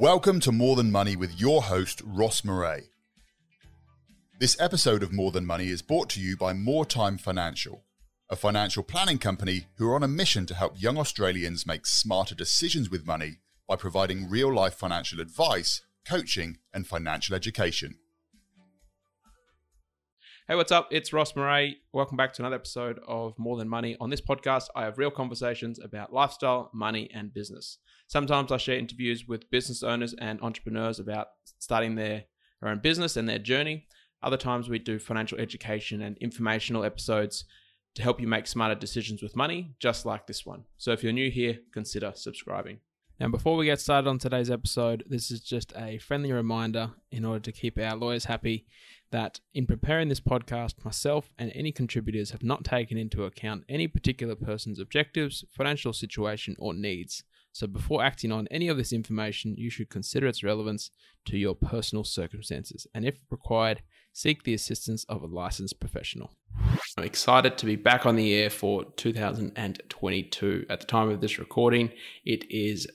Welcome to More Than Money with your host, Ross Murray. This episode of More Than Money is brought to you by More Time Financial, a financial planning company who are on a mission to help young Australians make smarter decisions with money by providing real life financial advice, coaching, and financial education. Hey, what's up? It's Ross Murray. Welcome back to another episode of More Than Money. On this podcast, I have real conversations about lifestyle, money, and business. Sometimes I share interviews with business owners and entrepreneurs about starting their, their own business and their journey. Other times we do financial education and informational episodes to help you make smarter decisions with money, just like this one. So if you're new here, consider subscribing. Now, before we get started on today's episode, this is just a friendly reminder in order to keep our lawyers happy that in preparing this podcast, myself and any contributors have not taken into account any particular person's objectives, financial situation, or needs. So before acting on any of this information, you should consider its relevance to your personal circumstances and, if required, seek the assistance of a licensed professional. I'm excited to be back on the air for 2022. At the time of this recording, it is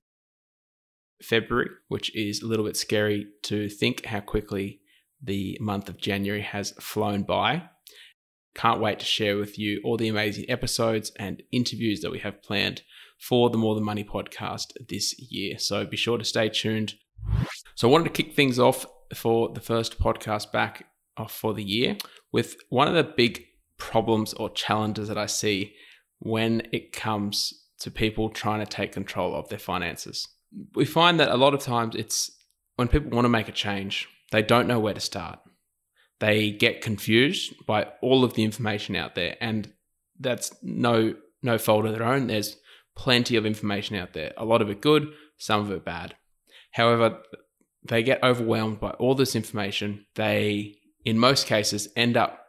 February, which is a little bit scary to think how quickly the month of January has flown by. Can't wait to share with you all the amazing episodes and interviews that we have planned for the More Than Money podcast this year. So be sure to stay tuned. So I wanted to kick things off for the first podcast back for the year with one of the big problems or challenges that I see when it comes to people trying to take control of their finances. We find that a lot of times it's when people want to make a change, they don't know where to start. They get confused by all of the information out there, and that's no no fault of their own. There's plenty of information out there, a lot of it good, some of it bad. However, they get overwhelmed by all this information. They, in most cases, end up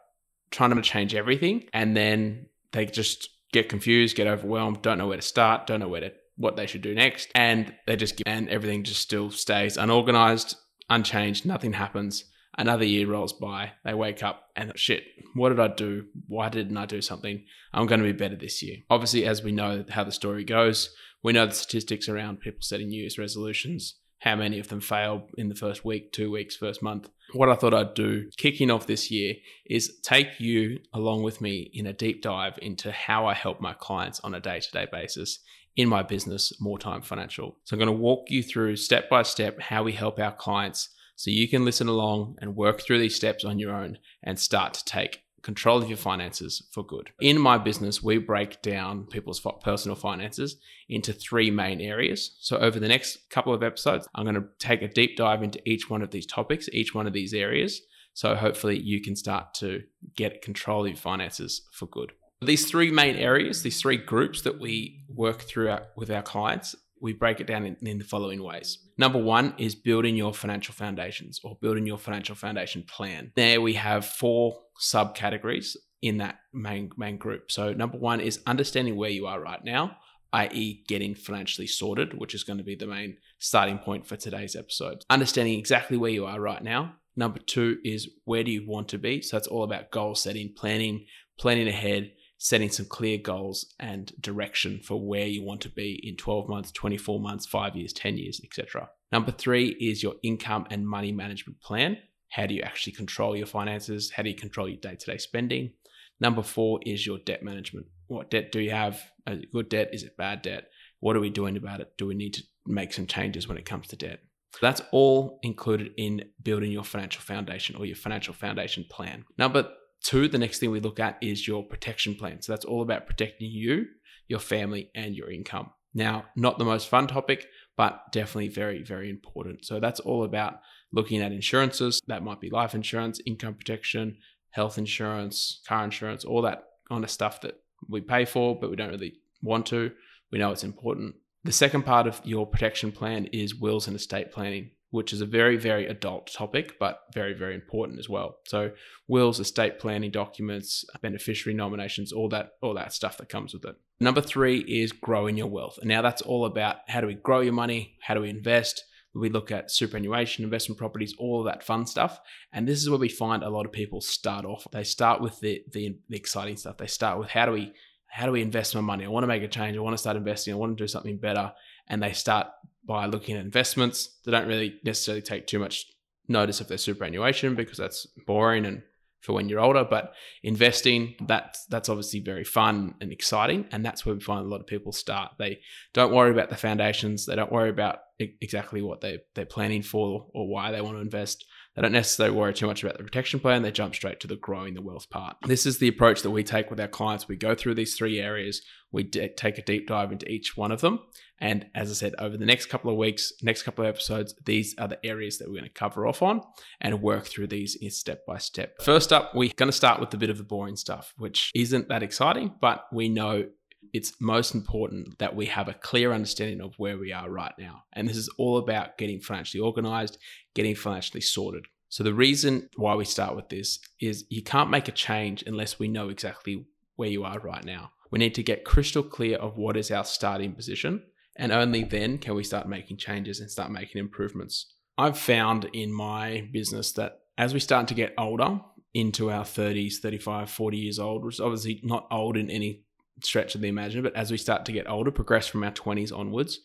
trying to change everything, and then they just get confused, get overwhelmed, don't know where to start, don't know where to what they should do next, and they just give, and everything just still stays unorganized, unchanged, nothing happens. Another year rolls by, they wake up and shit, what did I do? Why didn't I do something? I'm going to be better this year. Obviously, as we know how the story goes, we know the statistics around people setting New Year's resolutions, how many of them fail in the first week, two weeks, first month. What I thought I'd do kicking off this year is take you along with me in a deep dive into how I help my clients on a day to day basis in my business, More Time Financial. So I'm going to walk you through step by step how we help our clients so you can listen along and work through these steps on your own and start to take control of your finances for good. In my business, we break down people's personal finances into three main areas. So, over the next couple of episodes, I'm going to take a deep dive into each one of these topics, each one of these areas. So, hopefully, you can start to get control of your finances for good. These three main areas, these three groups that we work through our, with our clients, we break it down in, in, the following ways. Number one is building your financial foundations or building your financial foundation plan. There we have four subcategories in that main main group. So number one is understanding where you are right now, i.e., getting financially sorted, which is going to be the main starting point for today's episode. Understanding exactly where you are right now. Number two is where do you want to be? So it's all about goal setting, planning, planning ahead, setting some clear goals and direction for where you want to be in 12 months, 24 months, 5 years, 10 years, etc. Number 3 is your income and money management plan. How do you actually control your finances? How do you control your day-to-day spending? Number 4 is your debt management. What debt do you have? Is it good debt? Is it bad debt? What are we doing about it? Do we need to make some changes when it comes to debt? That's all included in building your financial foundation or your financial foundation plan. Number Two, the next thing we look at is your protection plan. So that's all about protecting you, your family, and your income. Now, not the most fun topic, but definitely very, very important. So that's all about looking at insurances. That might be life insurance, income protection, health insurance, car insurance, all that kind of stuff that we pay for, but we don't really want to. We know it's important. The second part of your protection plan is wills and estate planning which is a very, very adult topic, but very, very important as well. So wills, estate planning documents, beneficiary nominations, all that, all that stuff that comes with it. Number three is growing your wealth. And now that's all about how do we grow your money? How do we invest? We look at superannuation, investment properties, all that fun stuff. And this is where we find a lot of people start off. They start with the, the, the exciting stuff. They start with how do we how do we invest my money? I want to make a change. I want to start investing. I want to do something better. And they start by looking at investments. They don't really necessarily take too much notice of their superannuation because that's boring and for when you're older. But investing, that's that's obviously very fun and exciting, and that's where we find a lot of people start. They don't worry about the foundations. They don't worry about exactly what they they're planning for or why they want to invest. They don't necessarily worry too much about the protection plan. They jump straight to the growing the wealth part. This is the approach that we take with our clients. We go through these three areas. We take a deep dive into each one of them. And as I said, over the next couple of weeks, next couple of episodes, these are the areas that we're going to cover off on and work through these step by step. First up, we're going to start with a bit of the boring stuff, which isn't that exciting, but we know it's most important that we have a clear understanding of where we are right now. And this is all about getting financially organized, getting financially sorted. So, the reason why we start with this is you can't make a change unless we know exactly where you are right now. We need to get crystal clear of what is our starting position, and only then can we start making changes and start making improvements. I've found in my business that as we start to get older, into our 30s, 35, 40 years old, which is obviously not old in any stretch of the imagination, but as we start to get older, progress from our 20s onwards,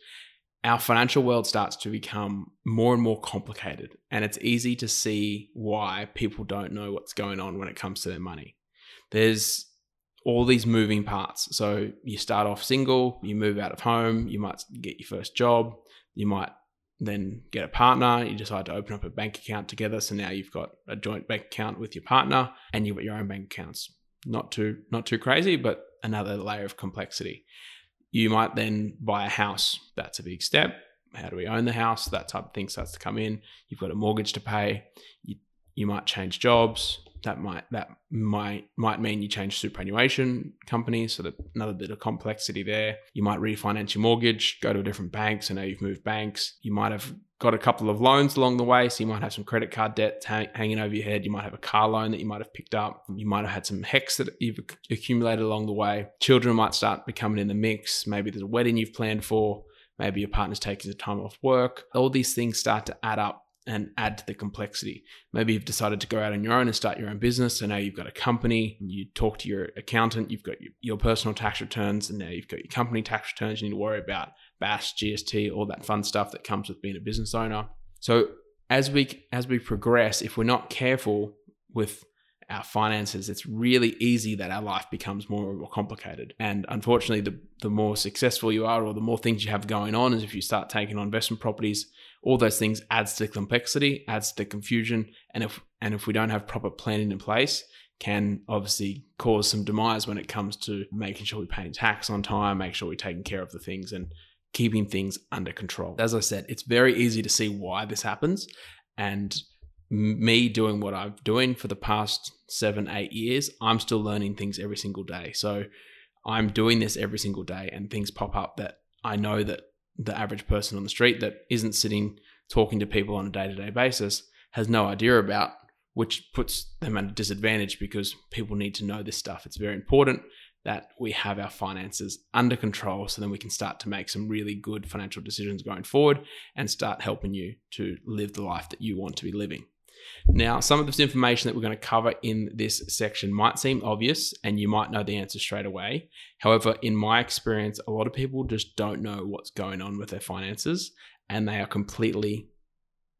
our financial world starts to become more and more complicated. And it's easy to see why people don't know what's going on when it comes to their money. There's all these moving parts. So you start off single, you move out of home, you might get your first job, you might then get a partner, you decide to open up a bank account together. So now you've got a joint bank account with your partner and you've got your own bank accounts. Not too not too crazy, but another layer of complexity. You might then buy a house. That's a big step. How do we own the house? That type of thing starts to come in. You've got a mortgage to pay. You, you might change jobs. That might that might might mean you change superannuation companies, so that another bit of complexity there. You might refinance your mortgage, go to a different bank, so now you've moved banks. You might have got a couple of loans along the way. So you might have some credit card debt hang, hanging over your head. You might have a car loan that you might have picked up. You might have had some HECS that you've accumulated along the way. Children might start becoming in the mix. Maybe there's a wedding you've planned for. Maybe your partner's taking some time off work. All these things start to add up and add to the complexity. Maybe you've decided to go out on your own and start your own business. So now you've got a company, you talk to your accountant, you've got your, your personal tax returns, and now you've got your company tax returns you need to worry about. BAS, GST, all that fun stuff that comes with being a business owner. So as we as we progress, if we're not careful with our finances, it's really easy that our life becomes more and more complicated. And unfortunately, the, the more successful you are or the more things you have going on is if you start taking on investment properties, all those things adds to complexity, adds to confusion. And if and if we don't have proper planning in place, can obviously cause some demise when it comes to making sure we're paying tax on time, make sure we're taking care of the things and keeping things under control. As I said, it's very easy to see why this happens. And me doing what I'm doing for the past seven, eight years, I'm still learning things every single day. So I'm doing this every single day, and things pop up that I know that the average person on the street that isn't sitting talking to people on a day to day basis has no idea about, which puts them at a disadvantage because people need to know this stuff. It's very important that we have our finances under control so then we can start to make some really good financial decisions going forward and start helping you to live the life that you want to be living. Now, some of this information that we're going to cover in this section might seem obvious and you might know the answer straight away. However, in my experience, a lot of people just don't know what's going on with their finances and they are completely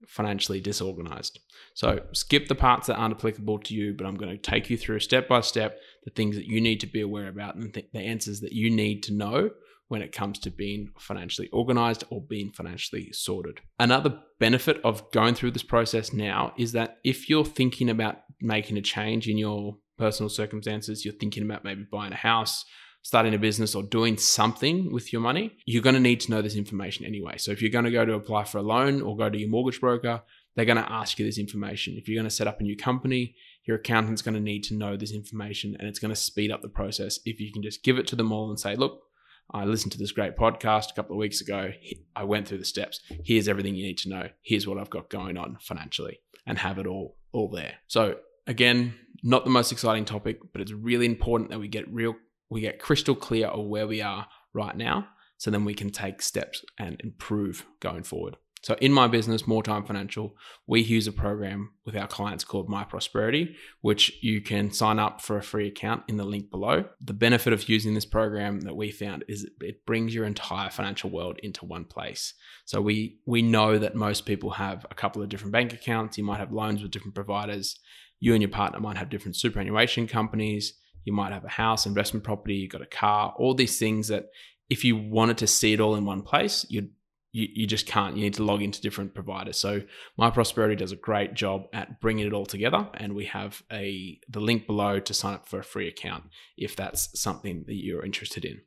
financially disorganized. So skip the parts that aren't applicable to you, but I'm going to take you through step by step the things that you need to be aware about and the answers that you need to know when it comes to being financially organized or being financially sorted. Another benefit of going through this process now is that if you're thinking about making a change in your personal circumstances, you're thinking about maybe buying a house, starting a business or doing something with your money, you're going to need to know this information anyway. So if you're going to go to apply for a loan or go to your mortgage broker, they're going to ask you this information. If you're going to set up a new company, your accountant's going to need to know this information and it's going to speed up the process if you can just give it to them all and say, look, I listened to this great podcast a couple of weeks ago. I went through the steps. Here's everything you need to know. Here's what I've got going on financially and have it all all there. So again, not the most exciting topic, but it's really important that we get real we get crystal clear of where we are right now so then we can take steps and improve going forward. So, in my business, More Time Financial, we use a program with our clients called My Prosperity, which you can sign up for a free account in the link below. The benefit of using this program that we found is it brings your entire financial world into one place. So, we we know that most people have a couple of different bank accounts. You might have loans with different providers. You and your partner might have different superannuation companies. You might have a house, investment property, you've got a car, all these things that if you wanted to see it all in one place, you'd you, you just can't. You need to log into different providers. So My Prosperity does a great job at bringing it all together, and we have a the link below to sign up for a free account if that's something that you're interested in.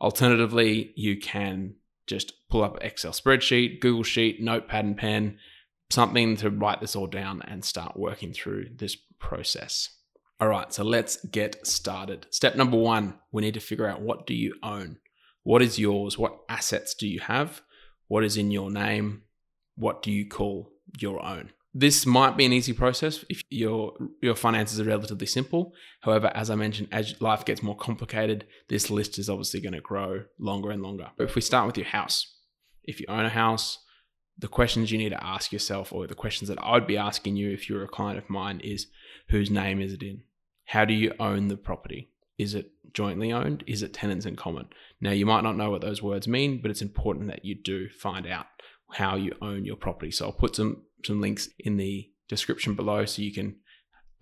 Alternatively, you can just pull up Excel spreadsheet, Google Sheet, Notepad and pen, something to write this all down and start working through this process. All right, so let's get started. Step number one, we need to figure out what do you own? What is yours? What assets do you have? What is in your name? What do you call your own? This might be an easy process if your your finances are relatively simple. However, as I mentioned, as life gets more complicated, this list is obviously going to grow longer and longer. But if we start with your house, if you own a house, the questions you need to ask yourself, or the questions that I would be asking you if you're a client of mine, is whose name is it in? How do you own the property? Is it jointly owned? Is it tenants in common? Now, you might not know what those words mean, but it's important that you do find out how you own your property. So I'll put some some links in the description below so you can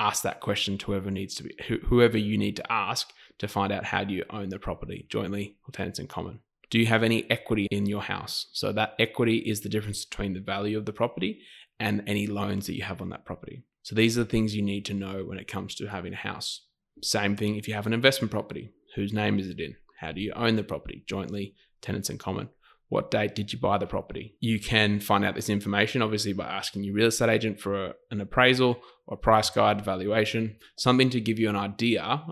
ask that question to whoever needs to be whoever you need to ask to find out how do you own the property jointly or tenants in common. Do you have any equity in your house? So that equity is the difference between the value of the property and any loans that you have on that property. So these are the things you need to know when it comes to having a house. Same thing if you have an investment property. Whose name is it in? How do you own the property? Jointly, tenants in common. What date did you buy the property? You can find out this information obviously by asking your real estate agent for an appraisal or price guide valuation, something to give you an idea,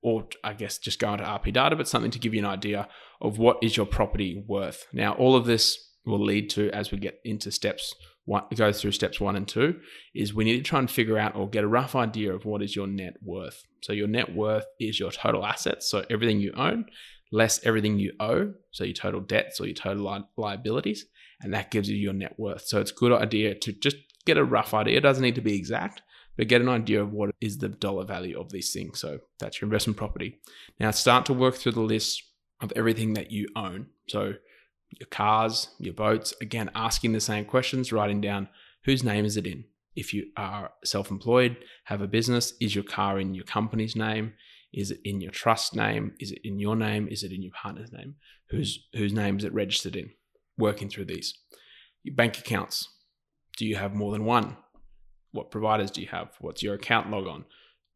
or I guess just go into RP data, but something to give you an idea of what is your property worth. Now, all of this will lead to as we get into steps one, go through steps one and two is we need to try and figure out or get a rough idea of what is your net worth. So your net worth is your total assets, so everything you own less everything you owe, so your total debts or your total li- liabilities, and that gives you your net worth. So it's a good idea to just get a rough idea. It doesn't need to be exact, but get an idea of what is the dollar value of these things. So that's your investment property. Now start to work through the list of everything that you own. So your cars, your boats, again, asking the same questions, writing down whose name is it in. If you are self employed, have a business, is your car in your company's name? Is it in your trust name? Is it in your name? Is it in your partner's name? Whose whose name is it registered in? Working through these. Your bank accounts. Do you have more than one? What providers do you have? What's your account log on?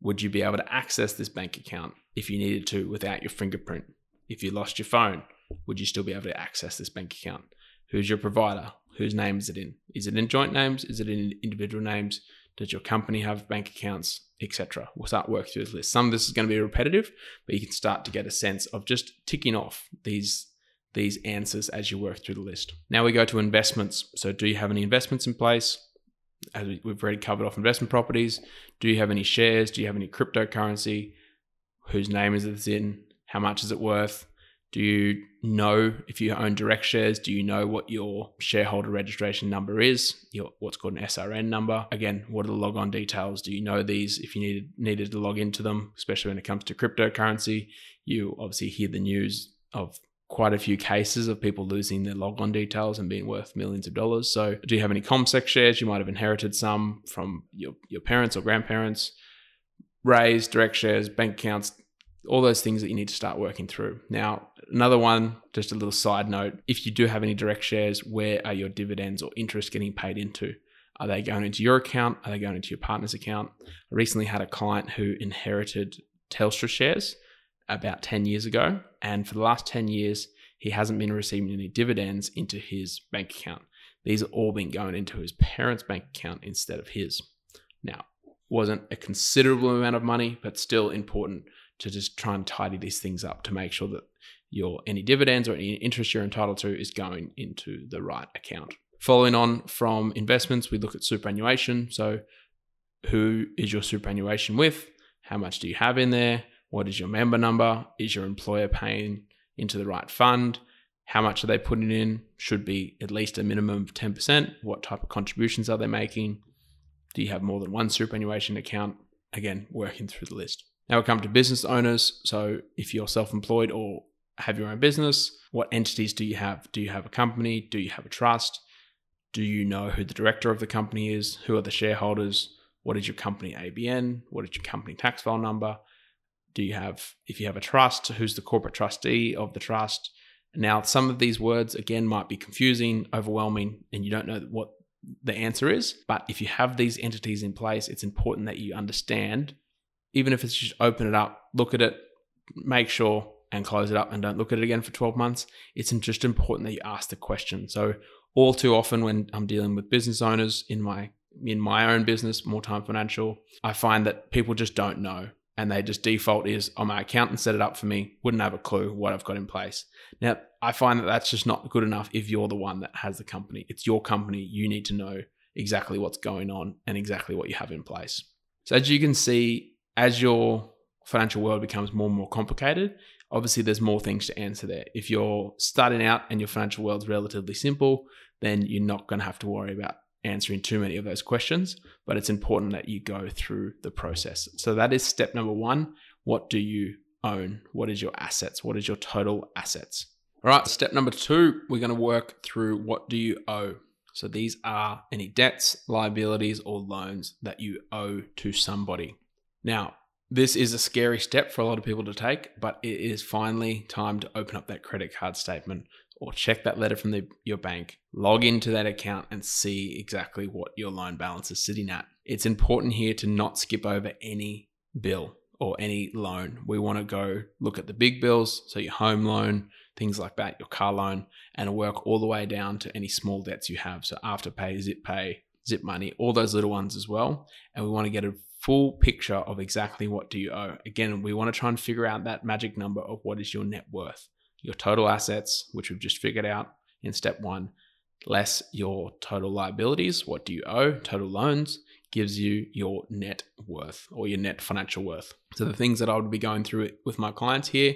Would you be able to access this bank account if you needed to without your fingerprint? If you lost your phone, would you still be able to access this bank account? Who's your provider? Whose name is it in? Is it in joint names? Is it in individual names? Does your company have bank accounts, etc.? We'll start working through this list. Some of this is going to be repetitive, but you can start to get a sense of just ticking off these these answers as you work through the list. Now we go to investments. So, do you have any investments in place? As we've already covered off investment properties. Do you have any shares? Do you have any cryptocurrency? Whose name is it in? How much is it worth? Do you know if you own direct shares? Do you know what your shareholder registration number is? Your what's called an SRN number. Again, what are the logon details? Do you know these if you needed needed to log into them, especially when it comes to cryptocurrency? You obviously hear the news of quite a few cases of people losing their logon details and being worth millions of dollars. So, do you have any CommSec shares? You might have inherited some from your, your parents or grandparents. Raised direct shares, bank accounts, all those things that you need to start working through. Now, another one, just a little side note if you do have any direct shares, where are your dividends or interest getting paid into? Are they going into your account? Are they going into your partner's account? I recently had a client who inherited Telstra shares about 10 years ago. And for the last 10 years, he hasn't been receiving any dividends into his bank account. These have all been going into his parents' bank account instead of his. Now, wasn't a considerable amount of money, but still important to just try and tidy these things up to make sure that your any dividends or any interest you're entitled to is going into the right account. Following on from investments, we look at superannuation. So, who is your superannuation with? How much do you have in there? What is your member number? Is your employer paying into the right fund? how much are they putting in? Should be at least a minimum of 10%. What type of contributions are they making? Do you have more than one superannuation account? Again, working through the list. Now we come to business owners. So if you're self employed or have your own business, what entities do you have? Do you have a company? Do you have a trust? Do you know who the director of the company is? Who are the shareholders? What is your company ABN? What is your company tax file number? Do you have, if you have a trust, who's the corporate trustee of the trust? Now, some of these words, again, might be confusing, overwhelming, and you don't know what the answer is. But if you have these entities in place, it's important that you understand, even if it's just open it up, look at it, make sure and close it up and don't look at it again for 12 months. It's just important that you ask the question. So, all too often when I'm dealing with business owners in my in my own business, More Time Financial, I find that people just don't know and they just default is, oh, my accountant set it up for me, wouldn't have a clue what I've got in place. Now, I find that that's just not good enough if you're the one that has the company. It's your company. You need to know exactly what's going on and exactly what you have in place. So, as you can see, as your financial world becomes more and more complicated, obviously there's more things to answer there. If you're starting out and your financial world's relatively simple, then you're not going to have to worry about answering too many of those questions, but it's important that you go through the process. So that is step number one. What do you own? What is your assets? What is your total assets? All right, step number two, we're going to work through what do you owe. So these are any debts, liabilities, or loans that you owe to somebody. Now, this is a scary step for a lot of people to take, but it is finally time to open up that credit card statement or check that letter from the, your bank, log into that account and see exactly what your loan balance is sitting at. It's important here to not skip over any bill or any loan. We want to go look at the big bills, so your home loan, things like that, your car loan, and work all the way down to any small debts you have. So Afterpay, Zip Pay, Zip Money, all those little ones as well. And we want to get a full picture of exactly what do you owe. Again, we want to try and figure out that magic number of what is your net worth your total assets, which we've just figured out in step one, less your total liabilities, what do you owe, total loans, gives you your net worth or your net financial worth. So the things that I would be going through with my clients here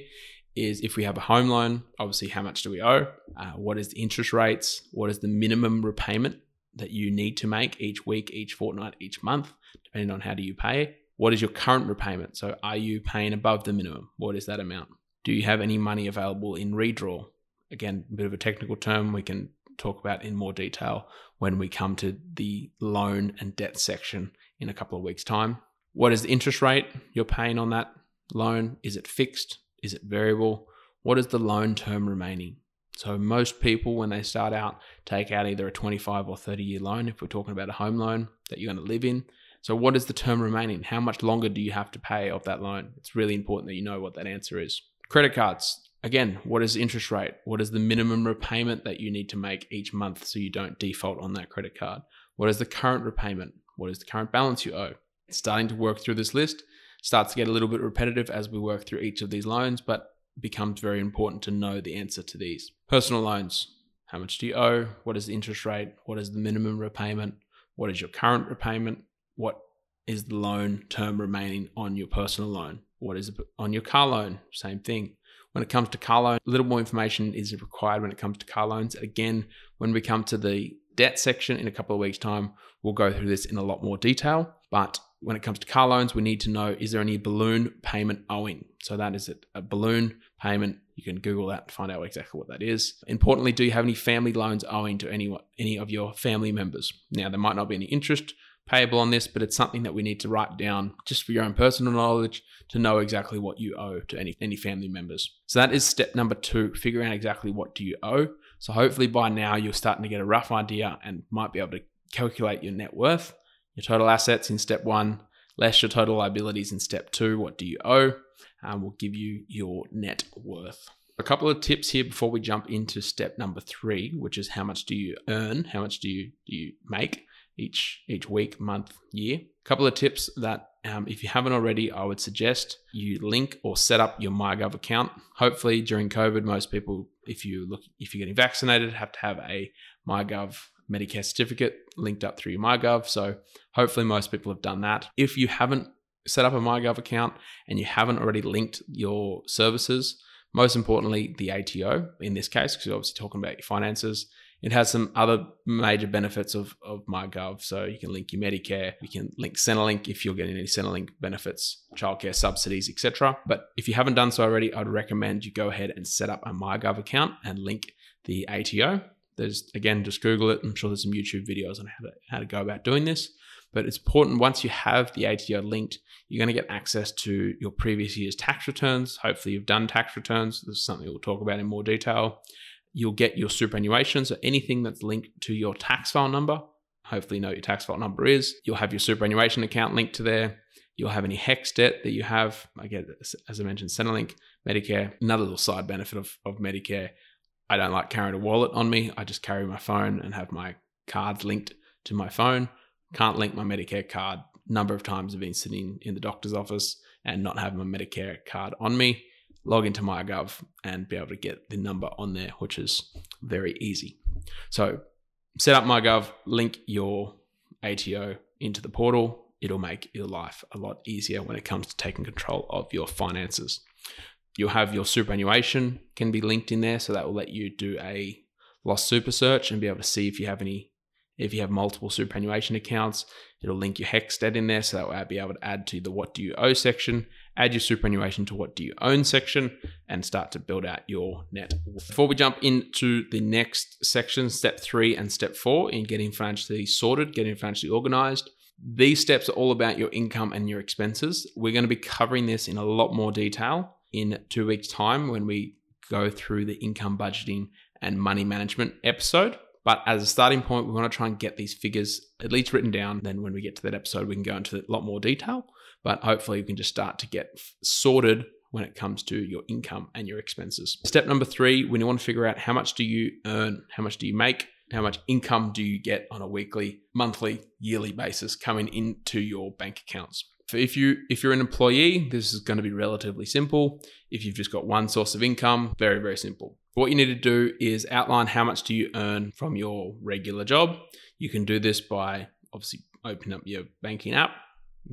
is if we have a home loan, obviously how much do we owe? Uh, what is the interest rates? What is the minimum repayment that you need to make each week, each fortnight, each month, depending on how do you pay? What is your current repayment? So are you paying above the minimum? What is that amount? do you have any money available in redraw? Again, a bit of a technical term we can talk about in more detail when we come to the loan and debt section in a couple of weeks' time. What is the interest rate you're paying on that loan? Is it fixed? Is it variable? What is the loan term remaining? So, most people, when they start out, take out either a 25 or 30 year loan if we're talking about a home loan that you're going to live in. So, what is the term remaining? How much longer do you have to pay off that loan? It's really important that you know what that answer is. Credit cards. Again, what is the interest rate? What is the minimum repayment that you need to make each month so you don't default on that credit card? What is the current repayment? What is the current balance you owe? Starting to work through this list starts to get a little bit repetitive as we work through each of these loans, but becomes very important to know the answer to these. Personal loans. How much do you owe? What is the interest rate? What is the minimum repayment? What is your current repayment? What is the loan term remaining on your personal loan? What is on your car loan? Same thing. When it comes to car loan, a little more information is required when it comes to car loans. Again, when we come to the debt section in a couple of weeks' time, we'll go through this in a lot more detail. But when it comes to car loans, we need to know is there any balloon payment owing? So that is it, a balloon payment. You can Google that to find out exactly what that is. Importantly, do you have any family loans owing to any any of your family members? Now there might not be any interest payable on this, but it's something that we need to write down just for your own personal knowledge to know exactly what you owe to any, any family members. So that is step number two, figuring out exactly what do you owe. So hopefully by now you're starting to get a rough idea and might be able to calculate your net worth, your total assets in step one, less your total liabilities in step two, what do you owe, and will give you your net worth. A couple of tips here before we jump into step number three, which is how much do you earn, how much do you do you make each each week, month, year. A couple of tips that um, if you haven't already, I would suggest you link or set up your MyGov account. Hopefully, during COVID, most people, if you look, if you're getting vaccinated, have to have a MyGov Medicare certificate linked up through your MyGov. So hopefully, most people have done that. If you haven't set up a MyGov account and you haven't already linked your services, Most importantly, the ATO in this case, because you're obviously talking about your finances. It has some other major benefits of, of MyGov. So you can link your Medicare, you can link Centrelink if you're getting any Centrelink benefits, childcare subsidies, etc. But if you haven't done so already, I'd recommend you go ahead and set up a MyGov account and link the ATO. There's again, just Google it. I'm sure there's some YouTube videos on how to how to go about doing this. But it's important once you have the ATO linked, you're going to get access to your previous year's tax returns. Hopefully, you've done tax returns. This is something we'll talk about in more detail. You'll get your superannuation, so anything that's linked to your tax file number. Hopefully, you know what your tax file number is. You'll have your superannuation account linked to there. You'll have any HECS debt that you have. I get, as I mentioned, Centrelink, Medicare. Another little side benefit of, of Medicare I don't like carrying a wallet on me. I just carry my phone and have my cards linked to my phone. Can't link my Medicare card. Number of times I've been sitting in the doctor's office and not have my Medicare card on me. Log into MyGov and be able to get the number on there, which is very easy. So set up MyGov, link your ATO into the portal. It'll make your life a lot easier when it comes to taking control of your finances. You'll have your superannuation can be linked in there, so that will let you do a lost super search and be able to see if you have any, if you have multiple superannuation accounts. It'll link your HECS debt in there, so that will be able to add to the what do you owe section, add your superannuation to what do you own section, and start to build out your net. Before we jump into the next section, step three and step four in getting financially sorted, getting financially organized. These steps are all about your income and your expenses. We're going to be covering this in a lot more detail in two weeks' time when we go through the income budgeting and money management episode. But as a starting point, we want to try and get these figures at least written down. Then when we get to that episode, we can go into a lot more detail. But hopefully, you can just start to get sorted when it comes to your income and your expenses. Step number three, when you want to figure out how much do you earn, how much do you make, how much income do you get on a weekly, monthly, yearly basis coming into your bank accounts if you if you're an employee, this is going to be relatively simple. If you've just got one source of income, very very simple. What you need to do is outline how much do you earn from your regular job. You can do this by obviously opening up your banking app,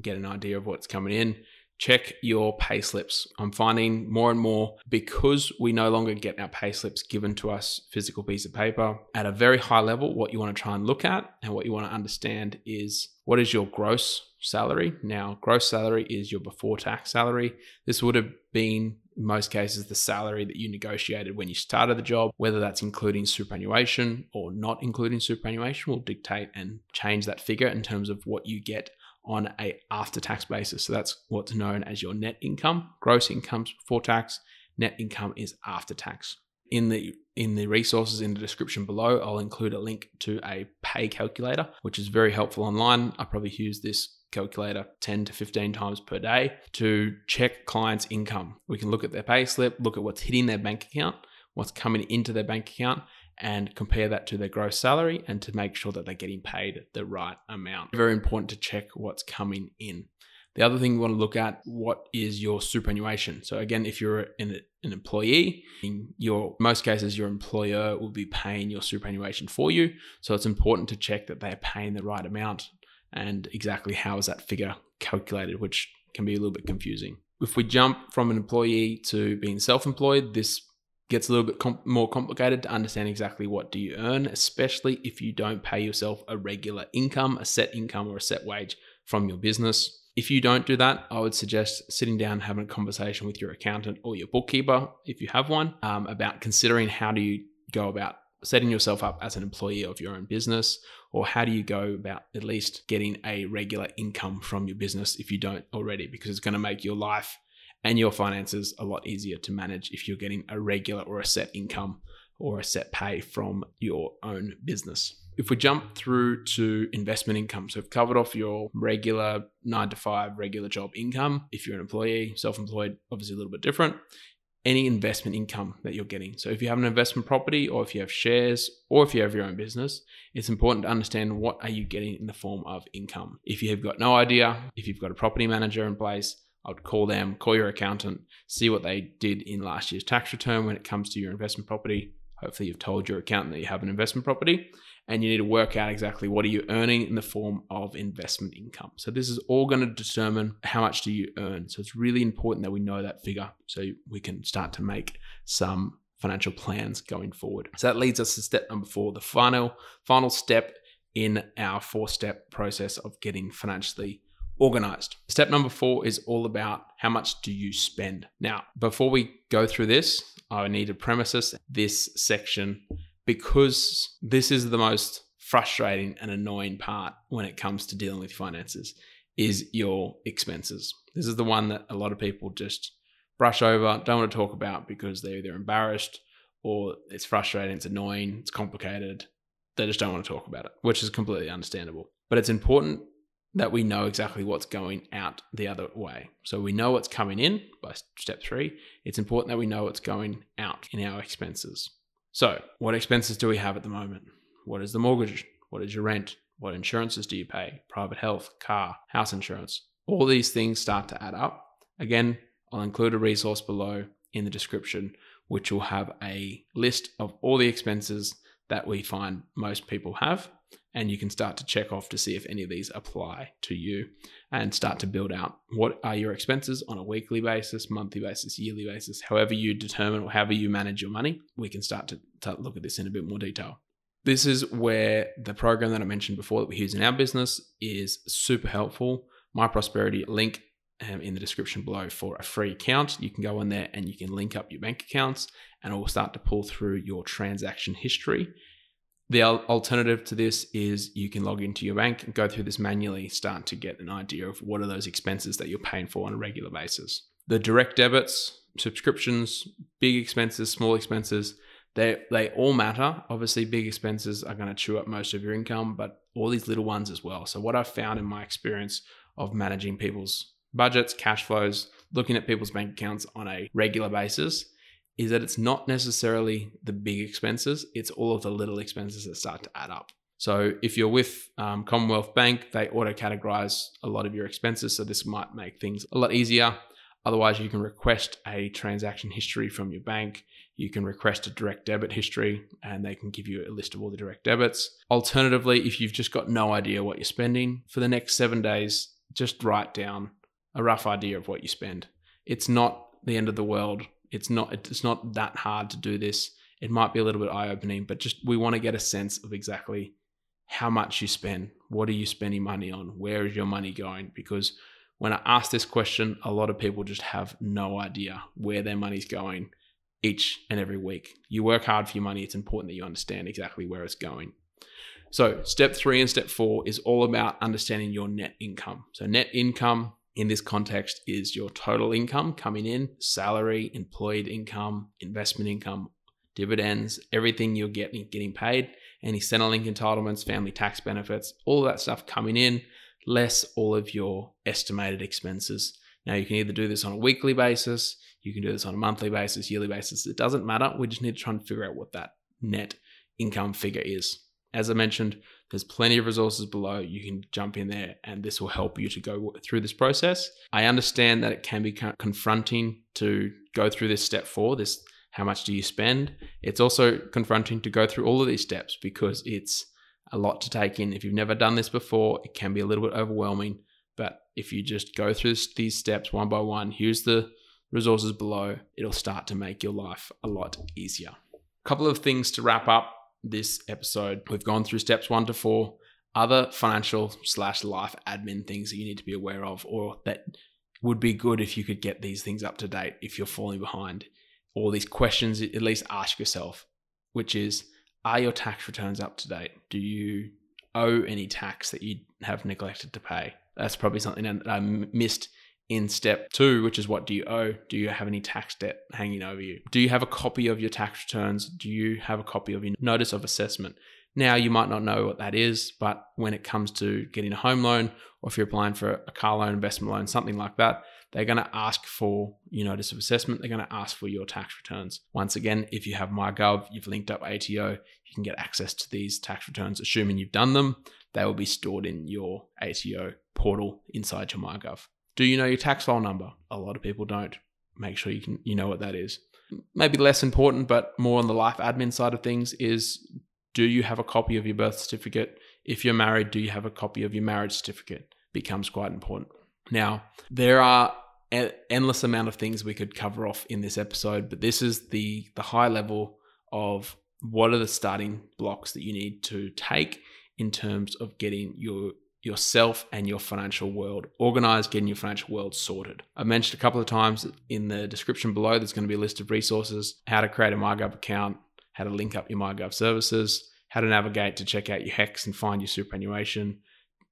get an idea of what's coming in check your pay slips. I'm finding more and more because we no longer get our pay slips given to us physical piece of paper at a very high level. What you want to try and look at and what you want to understand is what is your gross salary. Now, gross salary is your before tax salary. This would have been in most cases the salary that you negotiated when you started the job whether that's including superannuation or not including superannuation will dictate and change that figure in terms of what you get on a after tax basis. So that's what's known as your net income. Gross income before tax, net income is after tax. In the in the resources in the description below, I'll include a link to a pay calculator, which is very helpful online. I probably use this calculator 10 to 15 times per day to check clients' income. We can look at their pay slip, look at what's hitting their bank account, what's coming into their bank account, and compare that to their gross salary and to make sure that they're getting paid the right amount. Very important to check what's coming in. The other thing you want to look at what is your superannuation. So again, if you're an, an employee, in your most cases your employer will be paying your superannuation for you. So it's important to check that they're paying the right amount and exactly how is that figure calculated, which can be a little bit confusing. If we jump from an employee to being self-employed, this gets a little bit com- more complicated to understand exactly what do you earn, especially if you don't pay yourself a regular income, a set income or a set wage from your business. If you don't do that, I would suggest sitting down and having a conversation with your accountant or your bookkeeper, if you have one, um, about considering how do you go about setting yourself up as an employee of your own business, or how do you go about at least getting a regular income from your business if you don't already, because it's going to make your life and your finances a lot easier to manage if you're getting a regular or a set income or a set pay from your own business. If we jump through to investment income, so we've covered off your regular nine to five regular job income. If you're an employee, self employed, obviously a little bit different. Any investment income that you're getting. So, if you have an investment property, or if you have shares, or if you have your own business, it's important to understand what are you getting in the form of income. If you have got no idea, if you've got a property manager in place, I would call them, call your accountant, see what they did in last year's tax return when it comes to your investment property. Hopefully, you've told your accountant that you have an investment property and you need to work out exactly what are you earning in the form of investment income. So this is all going to determine how much do you earn. So it's really important that we know that figure so we can start to make some financial plans going forward. So that leads us to step number 4, the final final step in our four-step process of getting financially organized. Step number 4 is all about how much do you spend. Now, before we go through this, I need to premise this section because this is the most frustrating and annoying part when it comes to dealing with finances is your expenses. This is the one that a lot of people just brush over, don't want to talk about because they're either embarrassed or it's frustrating, it's annoying, it's complicated. They just don't want to talk about it, which is completely understandable. But it's important that we know exactly what's going out the other way. So we know what's coming in by step three. It's important that we know what's going out in our expenses. So, what expenses do we have at the moment? What is the mortgage? What is your rent? What insurances do you pay? Private health, car, house insurance. All these things start to add up. Again, I'll include a resource below in the description, which will have a list of all the expenses that we find most people have and you can start to check off to see if any of these apply to you and start to build out what are your expenses on a weekly basis, monthly basis, yearly basis, however you determine or however you manage your money. We can start to, to look at this in a bit more detail. This is where the program that I mentioned before that we use in our business is super helpful. My Prosperity link um, in the description below for a free account. You can go in there and you can link up your bank accounts and it will start to pull through your transaction history the alternative to this is you can log into your bank and go through this manually, start to get an idea of what are those expenses that you're paying for on a regular basis. The direct debits, subscriptions, big expenses, small expenses, they they all matter. Obviously, big expenses are going to chew up most of your income, but all these little ones as well. So what I've found in my experience of managing people's budgets, cash flows, looking at people's bank accounts on a regular basis is that it's not necessarily the big expenses, it's all of the little expenses that start to add up. So if you're with um, Commonwealth Bank, they auto categorize a lot of your expenses. So this might make things a lot easier. Otherwise, you can request a transaction history from your bank. You can request a direct debit history and they can give you a list of all the direct debits. Alternatively, if you've just got no idea what you're spending, for the next seven days, just write down a rough idea of what you spend. It's not the end of the world it's not it's not that hard to do this. It might be a little bit eye opening, but just we want to get a sense of exactly how much you spend. What are you spending money on? Where is your money going? Because when I ask this question, a lot of people just have no idea where their money's going each and every week. You work hard for your money. It's important that you understand exactly where it's going. So, step three and step four is all about understanding your net income. So, net income in this context is your total income coming in, salary, employed income, investment income, dividends, everything you're getting getting paid, any Centrelink entitlements, family tax benefits, all that stuff coming in, less all of your estimated expenses. Now you can either do this on a weekly basis, you can do this on a monthly basis, yearly basis. It doesn't matter. We just need to try and figure out what that net income figure is. As I mentioned, there's plenty of resources below. You can jump in there and this will help you to go through this process. I understand that it can be confronting to go through this step four, this how much do you spend? It's also confronting to go through all of these steps because it's a lot to take in. If you've never done this before, it can be a little bit overwhelming. But if you just go through these steps one by one, here's the resources below, it'll start to make your life a lot easier. A couple of things to wrap up this episode. We've gone through steps one to four, other financial slash life admin things that you need to be aware of, or that would be good if you could get these things up to date if you're falling behind. Or these questions, at least ask yourself, which is Are your tax returns up to date? Do you owe any tax that you have neglected to pay? That's probably something that I missed in step two, which is what do you owe? Do you have any tax debt hanging over you? Do you have a copy of your tax returns? Do you have a copy of your notice of assessment? Now, you might not know what that is, but when it comes to getting a home loan or if you're applying for a car loan, investment loan, something like that, they're going to ask for your notice of assessment. They're going to ask for your tax returns. Once again, if you have MyGov, you've linked up ATO, you can get access to these tax returns, assuming you've done them. They will be stored in your ATO portal inside your MyGov. Do you know your tax file number? A lot of people don't. Make sure you can you know what that is. maybe less important, but more on the life admin side of things, is do you have a copy of your birth certificate? If you're married, do you have a copy of your marriage certificate? Becomes quite important. Now, there are an endless amount of things we could cover off in this episode, but this is the the high level of what are the starting blocks that you need to take in terms of getting your yourself and your financial world organized, getting your financial world sorted. I mentioned a couple of times in the description below, there's going to be a list of resources, how to create a MyGov account, how to link up your MyGov services, how to navigate to check out your HECS and find your superannuation,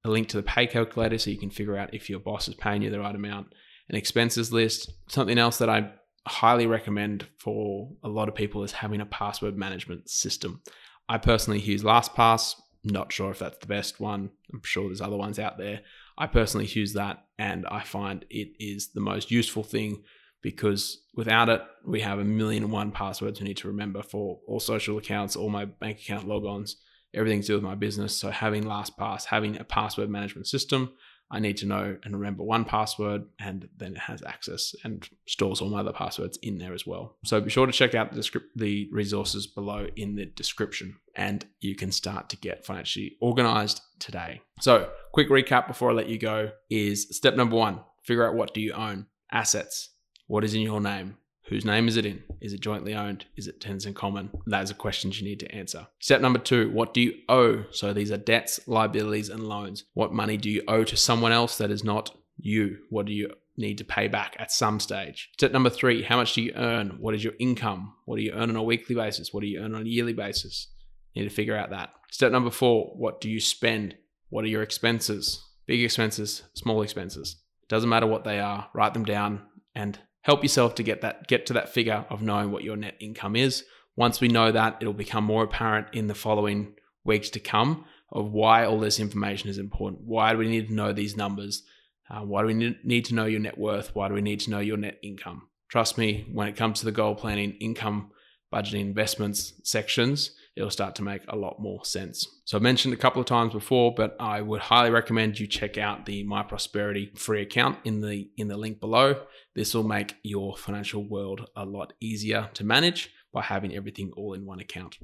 a link to the pay calculator so you can figure out if your boss is paying you the right amount, an expenses list. Something else that I highly recommend for a lot of people is having a password management system. I personally use LastPass. Not sure if that's the best one. I'm sure there's other ones out there. I personally use that and I find it is the most useful thing because without it, we have a million and one passwords we need to remember for all social accounts, all my bank account logons, everything to do with my business. So having LastPass, having a password management system, I need to know and remember one password, and then it has access and stores all my other passwords in there as well. So be sure to check out the, the resources below in the description, and you can start to get financially organized today. So, quick recap before I let you go is step number one: figure out what do you own, assets. What is in your name? Whose name is it in? Is it jointly owned? Is it tenants in common? That is a question you need to answer. Step number two, what do you owe? So these are debts, liabilities, and loans. What money do you owe to someone else that is not you? What do you need to pay back at some stage? Step number three, how much do you earn? What is your income? What do you earn on a weekly basis? What do you earn on a yearly basis? You need to figure out that. Step number four, what do you spend? What are your expenses? Big expenses, small expenses. Doesn't matter what they are, write them down and help yourself to get that get to that figure of knowing what your net income is. Once we know that, it'll become more apparent in the following weeks to come of why all this information is important. Why do we need to know these numbers? Uh, why do we need to know your net worth? Why do we need to know your net income? Trust me, when it comes to the goal planning, income, budgeting, investments sections, it'll start to make a lot more sense. So I mentioned a couple of times before, but I would highly recommend you check out the My Prosperity free account in the in the link below. This will make your financial world a lot easier to manage by having everything all in one account.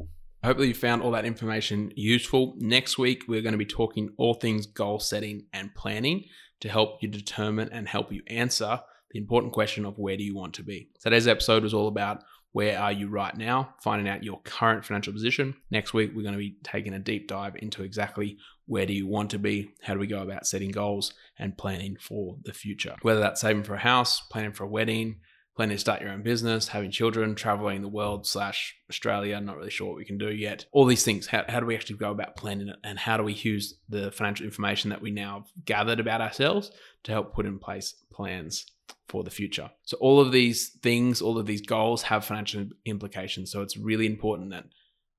Hopefully, you found all that information useful. Next week, we're going to be talking all things goal setting and planning to help you determine and help you answer the important question of where do you want to be. Today's episode was all about where are you right now, finding out your current financial position. Next week, we're going to be taking a deep dive into exactly where do you want to be, how do we go about setting goals and planning for the future. Whether that's saving for a house, planning for a wedding, planning to start your own business, having children, traveling the world slash Australia, not really sure what we can do yet. All these things, how, how do we actually go about planning it and how do we use the financial information that we now gathered about ourselves to help put in place plans for the future. So all of these things, all of these goals have financial implications. So it's really important that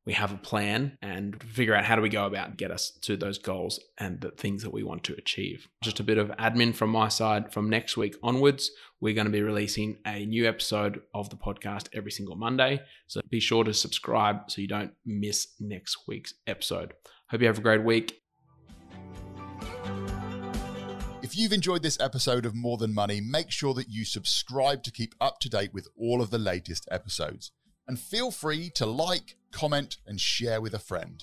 we have a plan and figure out how do we go about get us to those goals and the things that we want to achieve. Just a bit of admin from my side from next week onwards, we're going to be releasing a new episode of the podcast every single Monday. So be sure to subscribe so you don't miss next week's episode. Hope you have a great week if you've enjoyed this episode of More Than Money, make sure that you subscribe to keep up to date with all of the latest episodes. And feel free to like, comment, and share with a friend.